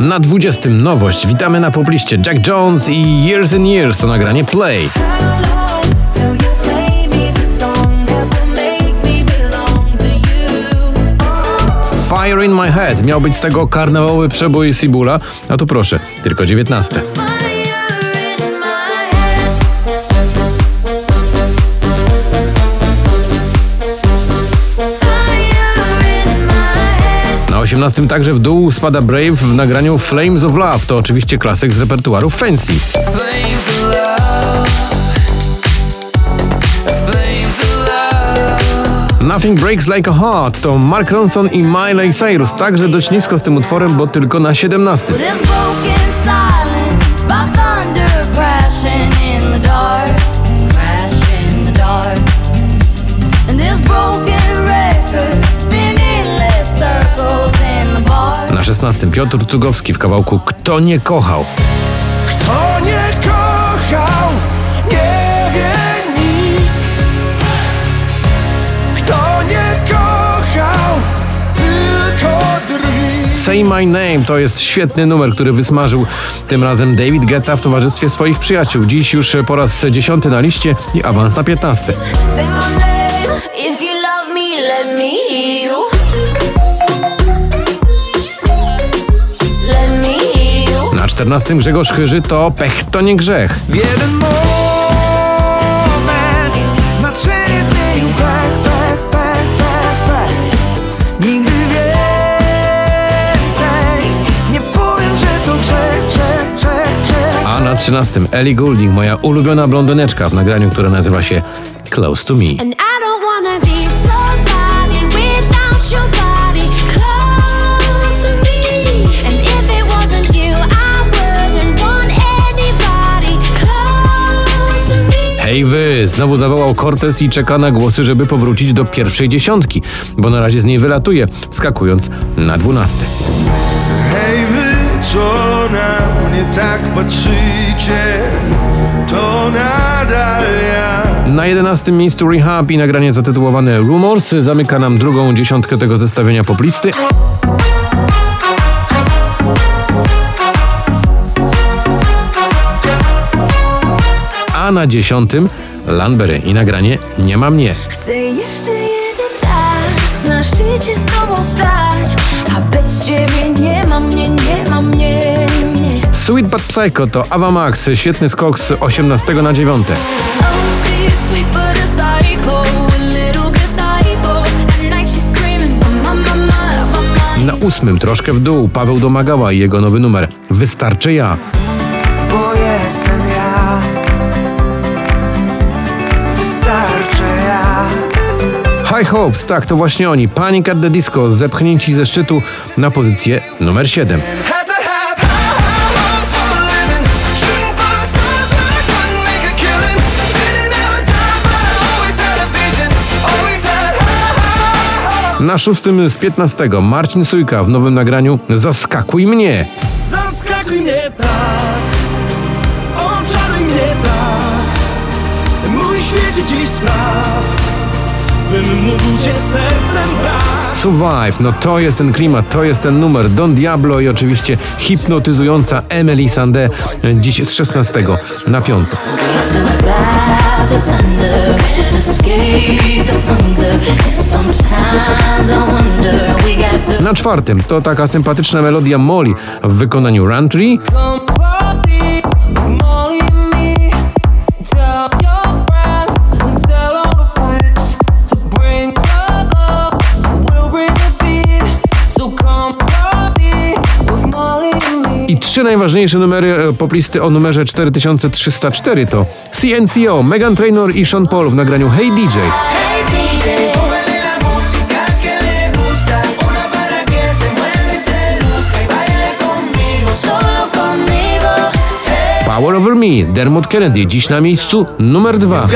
Na 20 nowość. Witamy na popliście Jack Jones i Years and Years to nagranie Play. Fire in My Head miał być z tego karnawałowy przebój Sibula, a tu proszę, tylko 19. Na 18 także w dół spada Brave w nagraniu Flames of Love. To oczywiście klasyk z repertuaru Fancy. Nothing Breaks Like a Heart to Mark Ronson i Miley Cyrus. Także dość nisko z tym utworem, bo tylko na 17. 16 Piotr Cugowski w kawałku Kto nie kochał. Kto nie kochał, nie wie nic. Kto nie kochał, tylko drwi. Say My Name to jest świetny numer, który wysmażył tym razem David Guetta w towarzystwie swoich przyjaciół. Dziś już po raz dziesiąty na liście i awans na 15. Say my name if you love me, let me hear you. 14 Grzegorz Chyży to Pech to nie grzech. W jeden moment znaczenie zmienił pech, pech, pech, pech, pech. Nigdy więcej nie powiem, że to grzech, grzech, grzech, grzech. A na 13 Ellie Goulding, moja ulubiona blondyneczka w nagraniu, które nazywa się Close to Me. Hej wy! Znowu zawołał Cortez i czeka na głosy, żeby powrócić do pierwszej dziesiątki, bo na razie z niej wylatuje, wskakując na 12. Hej wy, co na mnie tak patrzycie, to nadal ja. Na 11 miejscu Rehab i nagranie zatytułowane Rumors zamyka nam drugą dziesiątkę tego zestawienia poplisty. A na dziesiątym Landberry i nagranie Nie ma mnie. Chcę jeszcze jeden raz na szczycie z tobą stać, a bez ciebie nie ma mnie, nie ma mnie, mnie. Sweet But Psycho to Ava Max, świetny skok z 18 na 9. Oh, she's sweet but a psycho, a little bit psycho. At night she's screaming, mama, mama, mama. Na ósmym troszkę w dół Paweł Domagała i jego nowy numer Wystarczy ja. High Hopes, tak, to właśnie oni. Panic at the Disco, zepchnięci ze szczytu na pozycję numer 7. Had to have high hopes for a living. Shooting for the stars when I couldn't make a killing. Didn't ever die, but I always had a vision. Always had high hopes. Na szóstym z 15 Marcin Sujka w nowym nagraniu Zaskakuj mnie. Zaskakuj mnie tak, oczaruj mnie tak. Mój świecie dziś spraw, bym mógł cię sercem brać. Survive, no to jest ten klimat, to jest ten numer. Don Diablo i oczywiście hipnotyzująca Emily Sandé dziś z 16 na 5. We survive the thunder and escape the hunger. And sometimes I wonder we got the Na czwartym to taka sympatyczna melodia Molly w wykonaniu Rantry. Come trzy najważniejsze numery e, poplisty o numerze 4304 to CNCO, Megan Trainor i Sean Paul w nagraniu Hey DJ. Hey DJ. Y. Power Over Me, Dermot Kennedy, dziś na miejscu numer dwa.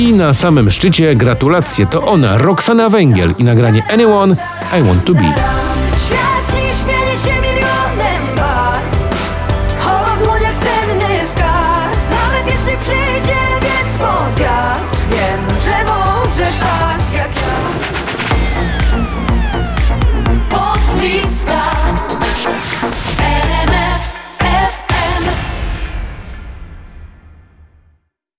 I na samym szczycie gratulacje to ona, Roxana Węgiel i nagranie Anyone I Want To Be.